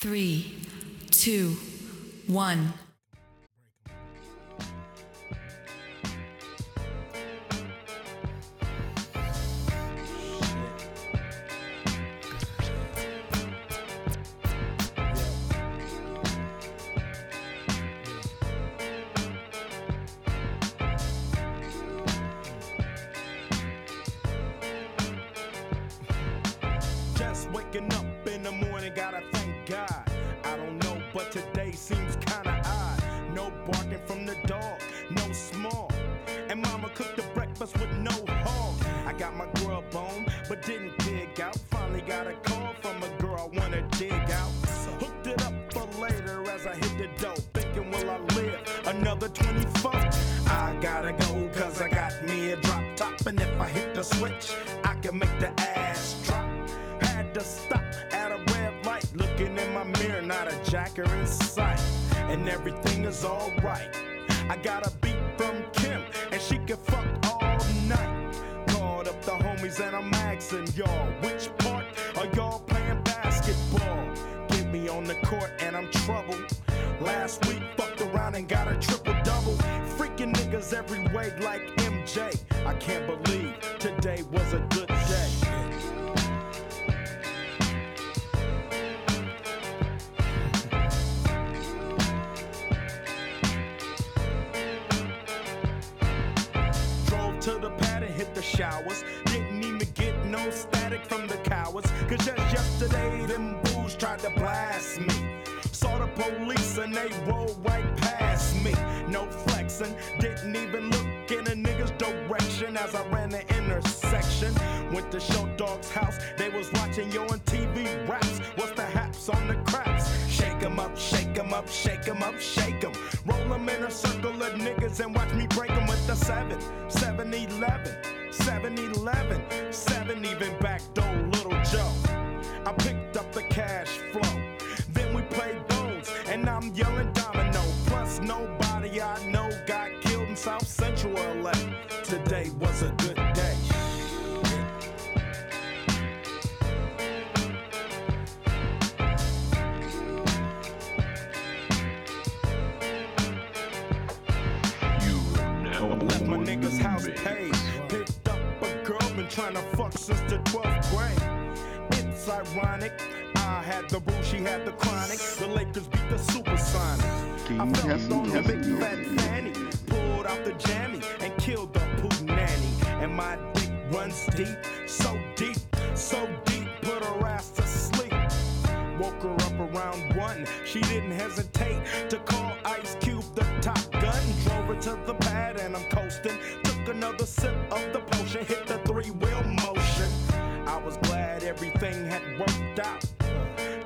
Three, two, one. Showers. Didn't even get no static from the cowards. Cause just yesterday, them booze tried to blast me. Saw the police and they rolled right past me. No flexing, didn't even look in a nigga's direction as I ran the intersection. Went to Short Dog's house, they was watching yo on TV raps. What's the haps on the craps? Shake 'em up, shake 'em up, shake 'em up, shake 'em. Roll 'em in a circle of niggas and watch me break 'em with the 7, 7 11, 7 11, 7 even back trying to fuck since the 12th grade. It's ironic. I had the boo, she had the chronic. The Lakers beat the Supersonics. I felt on the big fat fanny. Pulled out the jammy and killed the poo nanny. And my dick runs deep, so deep, so deep, put her ass to sleep. Woke her up around one. She didn't hesitate to call Ice Cube the top gun. Drove her to the pad and I'm coasting. Another sip of the potion, hit the three wheel motion. I was glad everything had worked out.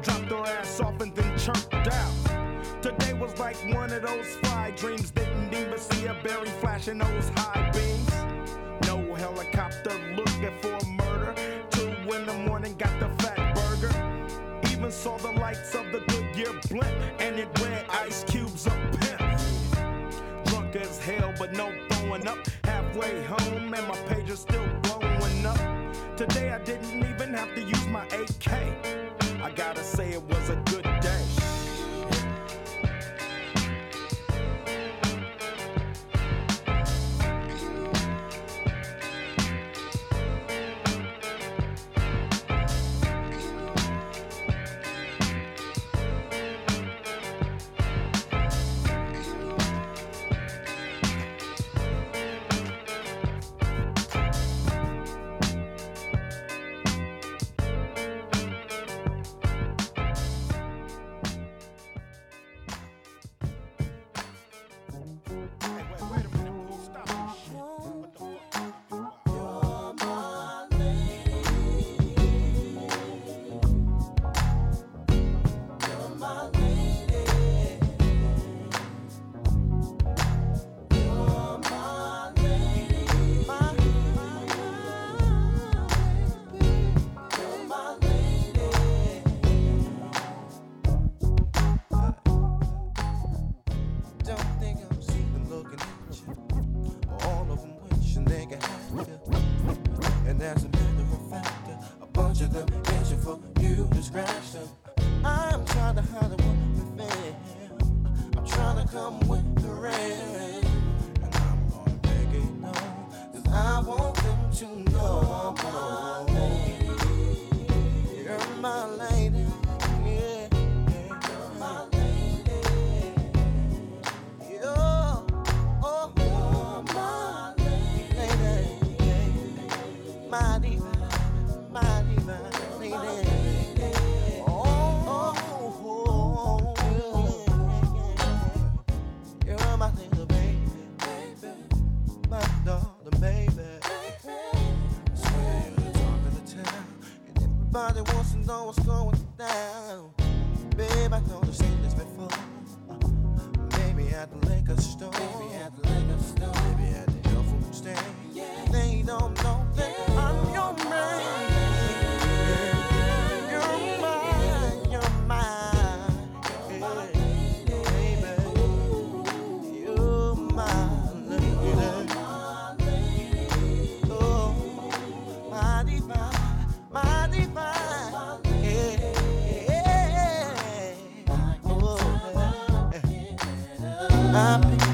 Dropped her ass off and then chirped out. Today was like one of those fly dreams. Didn't even see a berry flashing those high beams. No helicopter looking for murder. Two in the morning, got the Fatburger. Even saw the lights of the Goodyear blimp, and it read Ice Cube's a pimp. Drunk as hell, but no throwing up. Halfway home, and my page is still blowing up. Today I didn't even have to use my AK. I gotta say it was yeah.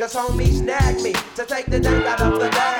Cause homies snag me to take the dank out of the bag.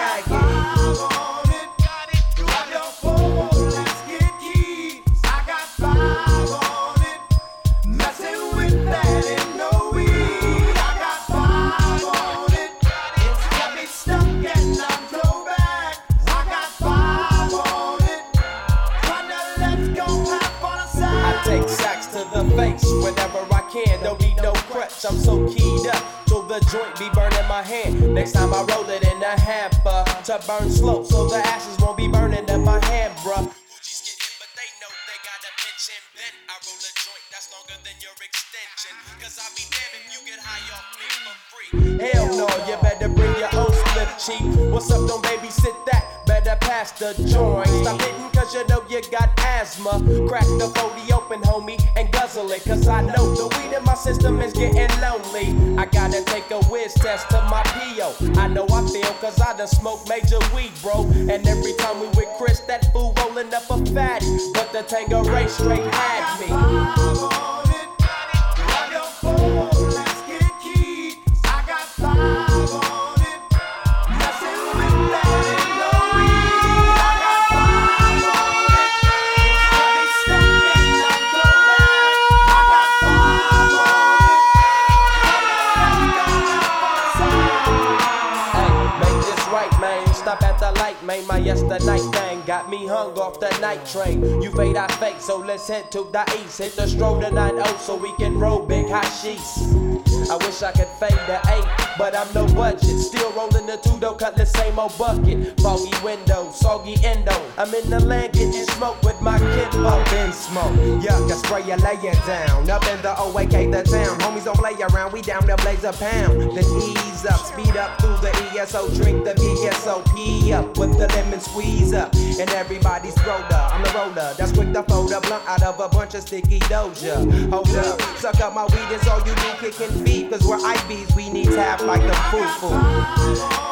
You fade, I fake, so let's head to the east. Hit the stroll to 9 so we can roll big hot sheets. I wish I could fade the eight, but I'm no budget. Still rolling the two though, cut the same old bucket. Foggy window, soggy endo. I'm in the land getting smoke with my kid Up in smoke, yuck, I spray you, lay it down. Up in the OAK, the town. Homies don't play around, we down to blaze a pound. Then ease up, speed up through the ESO, drink the VSOP up with the lemon squeeze up. And everybody's roller, I'm the roller. That's quick to fold a blunt out of a bunch of sticky doja. Hold up, suck up my weed, it's all you do, kicking feet. Cause we're IBs, we need tap like the foo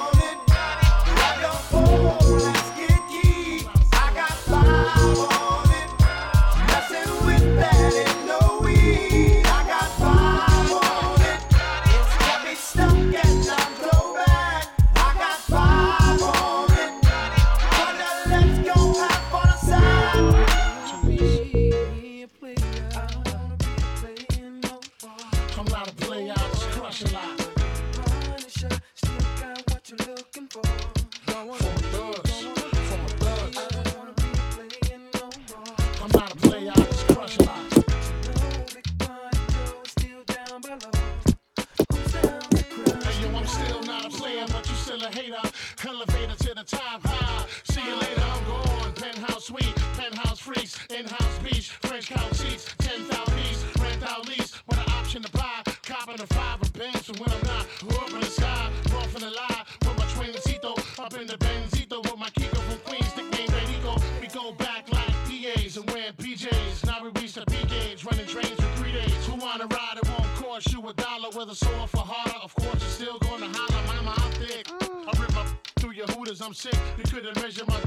with an option. Copping a five of bands, so when I'm not, up in the sky, off in the lie, with my twincito, up in the Benzito, with my Kiko from Queens, nickname Benito. We go back like DAs and wearing PJs. Now we reach the P gauge, running trains for three days. Who wanna ride? It won't cost you a dollar, whether sore for harder. Of course, you're still gonna holler, mama, I'm thick. I rip up through your hooters, I'm sick. You couldn't measure my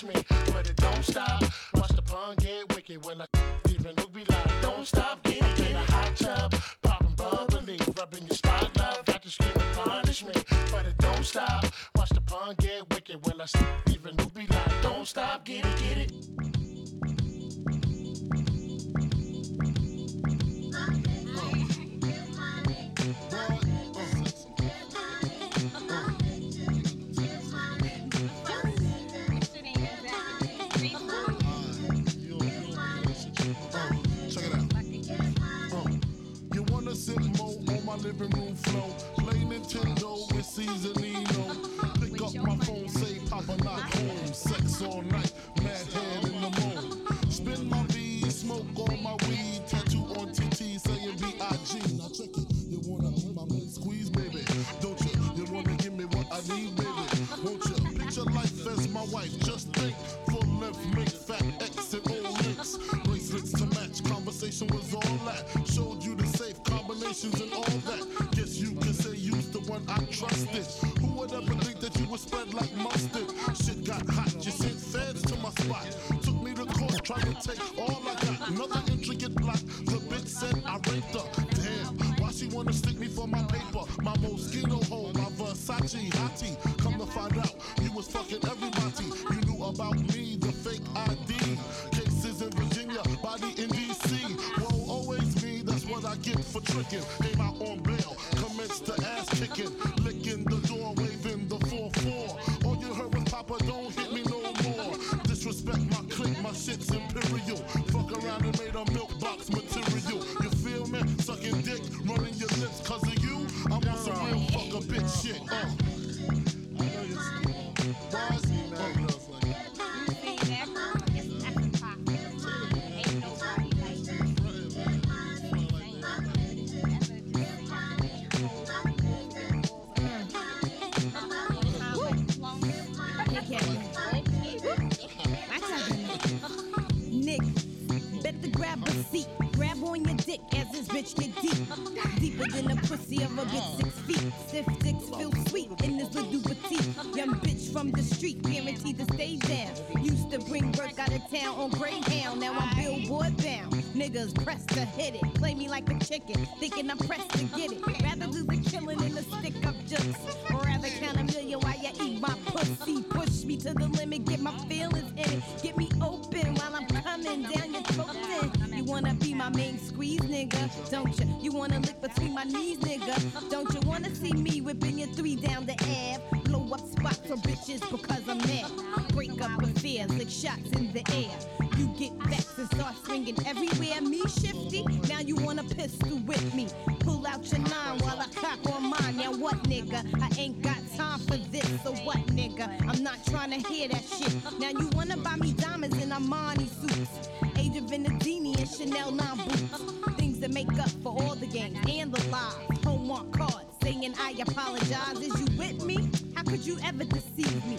to me, but it don't stop. Watch the pun get wicked when I even look be like, don't stop, get it, get a hot tub, popping bubbly, rubbing your spot, love. Got to scream to punish me, but it don't stop. Watch the pun get wicked when I even look be like, don't stop, get it, get it. Play Nintendo with Seasonino. Pick up my phone, say Papa not home. Sex all night, mad head in the moon. Spin my V, smoke all my weed. Tattoo on TT saying B.I.G. Now check it. You wanna be my man squeeze, baby? Don't you? You wanna give me what I need, baby? Won't you? Picture life as my wife. Just think. Full length, make fat X and O links. Bracelets to match. Conversation was all that. Showed you the safe combinations and all that. One I trusted. Who would ever think that you would spread like mustard? Shit got hot. You sent feds to my spot. Took me to court, trying to take all get for tricking. Came out on bail, commenced to ass kicking. Licking the door, waving the 4-4. All you heard was Papa, don't hit me no more. Disrespect my clique, my shit's imperial. Fuck around and made a milk box material. You feel me? Sucking dick, running your lips cause of you. I'm on some real fuck a bitch shit. Uh. Stiff what, nigga? I ain't got time for this. So what, nigga? I'm not trying to hear that shit. Now you wanna buy me diamonds and Armani suits. Age of Venedini and Chanel 9 boots. Things that make up for all the games and the lies. Hallmark cards saying I apologize. Is you with me? How could you ever deceive me?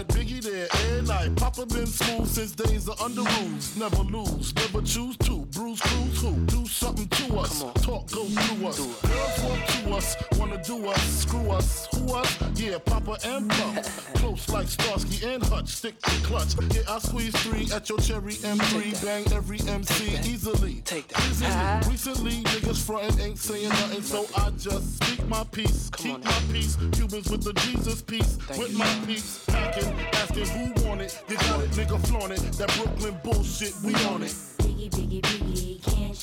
Right, Biggie of under rules. Never lose, never choose to. Bruce Cruz who? Do something to us. Talk go through us. Girls want to us, wanna do us, screw us. Who us? Yeah, Papa and Puff. Close like Starsky and Hutch, stick to clutch. Yeah, I squeeze three at your cherry M3. Bang every MC easily. Take that. Easily. Recently, niggas frontin' ain't saying nothing, so I just speak my peace. Keep my peace. Cubans with the Jesus piece. with my peace. Packing, asking who want it. You got it, nigga flaunt it. That Brooklyn bullshit, we on it. Biggie, biggie, biggie,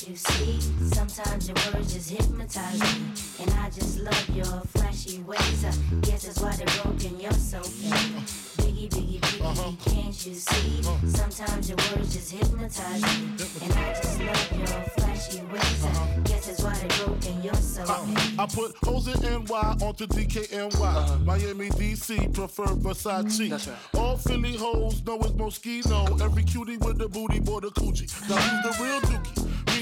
you see? Sometimes your words just hypnotize me. And I just love your flashy ways. I guess that's why they're broken, you're so fake. Biggie, biggie, biggie, uh-huh. can't you see? Uh-huh. Sometimes your words just hypnotize me. And I just love your flashy ways. I uh-huh. guess that's why they're broken, you're so uh, fake. I put hoes in NY onto DKNY. Miami, DC, prefer Versace. Mm-hmm. That's right. All Philly hoes know it's Moschino. Every cutie with the booty, boy, the coochie. Now who's the real dookie?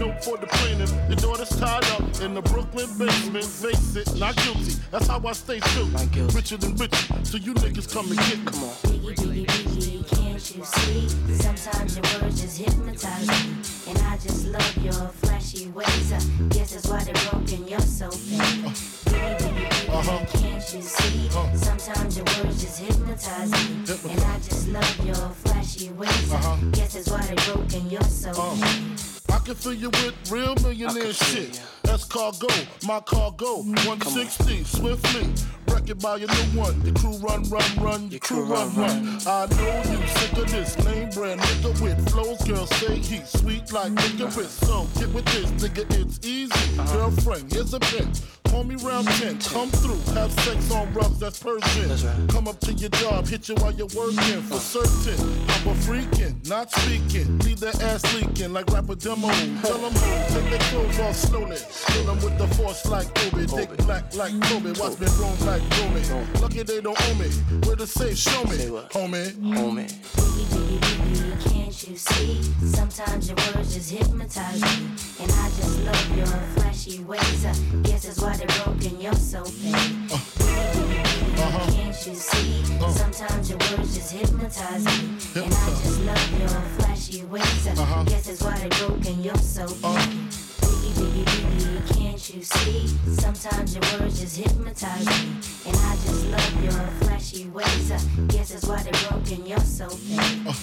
note for the plaintiff. Your daughter's tied up in the Brooklyn basement. Face it, not guilty. That's how I stay true. Richer than richer, so you niggas come and get me. Come on. Biggie, biggie, biggie, can't you see? Sometimes your words just hypnotize me. And I just love your flashy ways. I guess that's why they're broken, you're so fake. Biggie, biggie, biggie, can't you see? Uh-huh. Sometimes your words just hypnotize me. And I just love your flashy ways. I uh-huh. guess that's why they're broken, you're so fake. Uh-huh. I can fill you with real millionaire shit. That's cargo, my cargo. 160, swiftly. Wreck it by your new one. Your crew run, run, run. Your crew run, run. I know you sick of this lame brand nigga with flows. Girl, say he's sweet like licorice. So get with this, nigga, it's easy. Girlfriend, here's a pin. Call me round 10, come through, have sex on rubs, that's Persian. That's right. Come up to your job, hit you while you're working for certain. I'm a freaking, not speaking. Leave their ass leaking like rapper demo. Tell them who, take their clothes off slowly. Kill them with the force like Kobe. Dick black like Kobe. Watch me roam like Romy. Lucky they don't own me. Where to say, show me, Say what? homie. Homie. Uh-huh. Oh. Uh-huh. Oh. Can't you see? Sometimes your words just hypnotize me. And I just love your flashy ways. I guess that's why they're broken, you're so fake. Can't you see? Sometimes your words just hypnotize me. And I just love your flashy ways. I guess that's why they're broken, you're so fake. Can't you see? Sometimes your words just hypnotize me. And I just love your flashy ways. I guess that's why they're broken, you're so fake.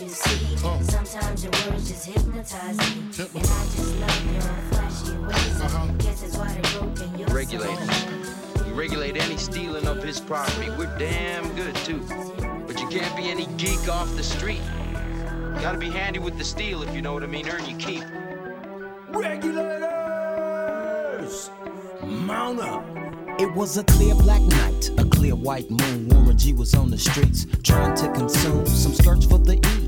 You see? Sometimes your words just hypnotize me. And I just love your flashy ways. Uh-huh. I guess that's why they're broken, you're so Regulators. fake. We regulate any stealing of his property. We're damn good too. But you can't be any geek off the street. You gotta be handy with the steel if you know what I mean. Earn your keep. Regulators, mount up. It was a clear black night, a clear white moon. Warren G was on the streets trying to consume some skirts for the E,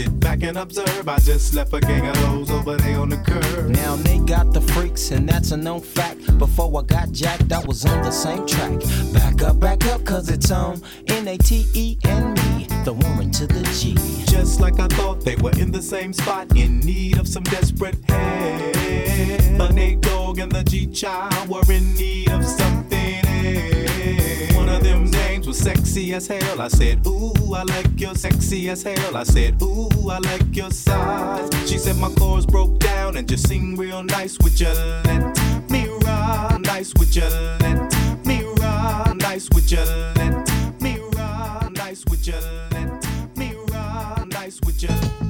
Sit back and observe. I just left a gang of those over there on the curb. Now they got the freaks, and that's a known fact. Before I got jacked, I was on the same track. Back up, back up, cause it's on N A T E and me, the Warren to the G. Just like I thought they were in the same spot, in need of some desperate help. The Nate Dogg and the G Child were in need of something else. Was sexy as hell. I said, Ooh, I like your sexy as hell. I said, Ooh, I like your size. She said my chords broke down and just sing real nice. Would you let me ride? Nice, would you let me ride? Nice, would you let me ride? Nice, would you let me ride? Nice, would you?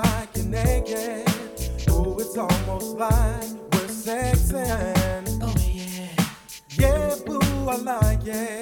like you're naked. Oh, it's almost like we're sexing. Oh, yeah. Yeah, boo, I like it.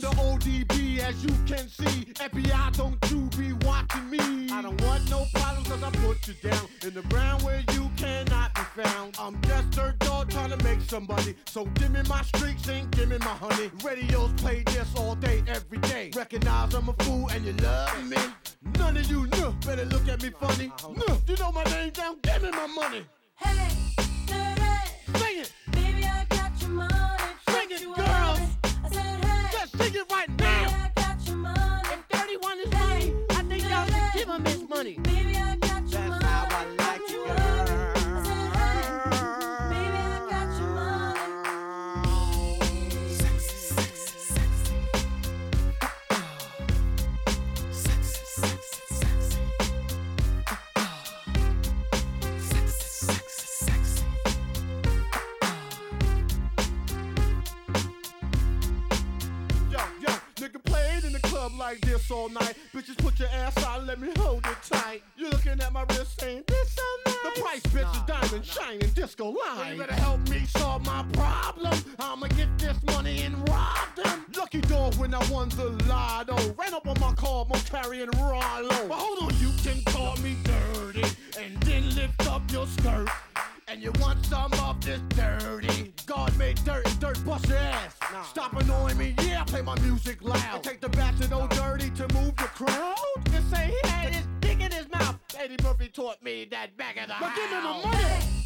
The ODB, as you can see. FBI, don't you be watching me. I don't want no problems, cause I put you down in the ground where you cannot be found. I'm just a dog trying to make some money. So give me my streaks and give me my honey. Radios play this all day, every day. Recognize I'm a fool and you love me. None of you know, better look at me funny. Uh-huh. No, you know my name down, give me my money. Hey, dirty. Sing it. money. Baby, all night. Bitches, put your ass out, let me hold it tight. You're looking at my wrist saying, this so nice. The price, bitch, is diamond, nah. shining, disco line. You better help me solve my problem. I'ma get this money and rob them. Lucky dog when I won the lotto. Ran up on my car, I'm carrying Rollo. But hold on, you can call me dirty and then lift up your skirt. And you want some of this dirty? God made dirt and dirt bust your ass. Nah. Stop annoying me, yeah, play my music loud. And take the bat to old dirty to move the crowd? Just say he had his dick in his mouth. Eddie Murphy taught me that back of the But house. give him the money!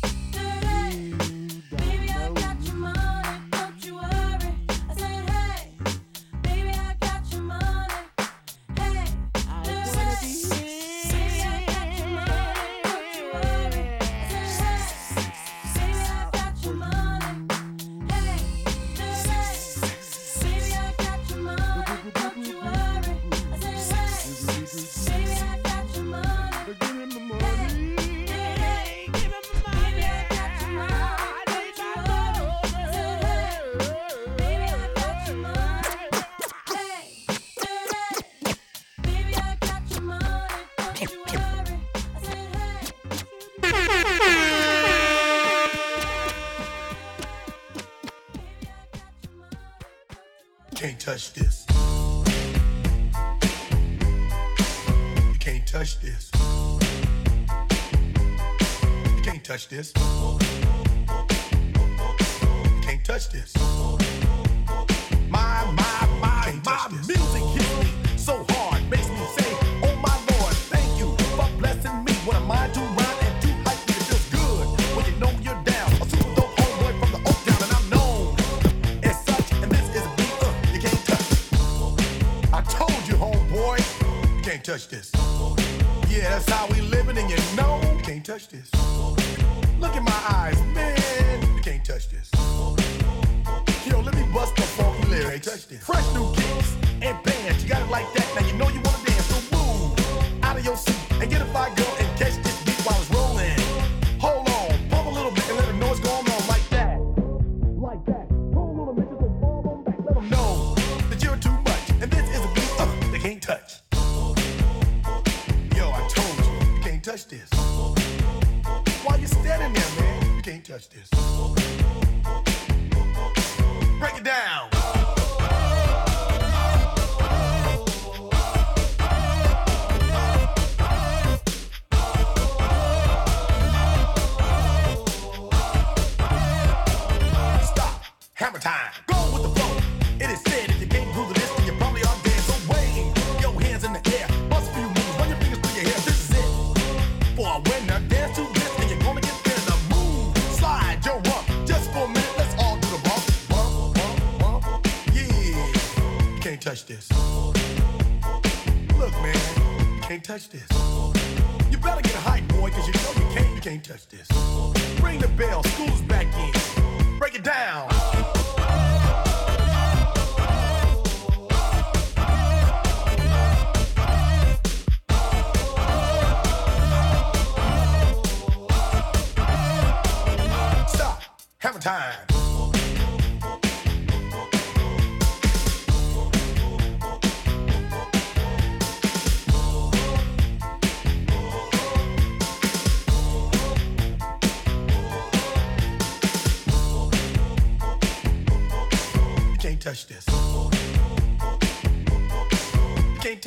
touch this. You better get a hype, boy, cause you know you can't, you can't touch this.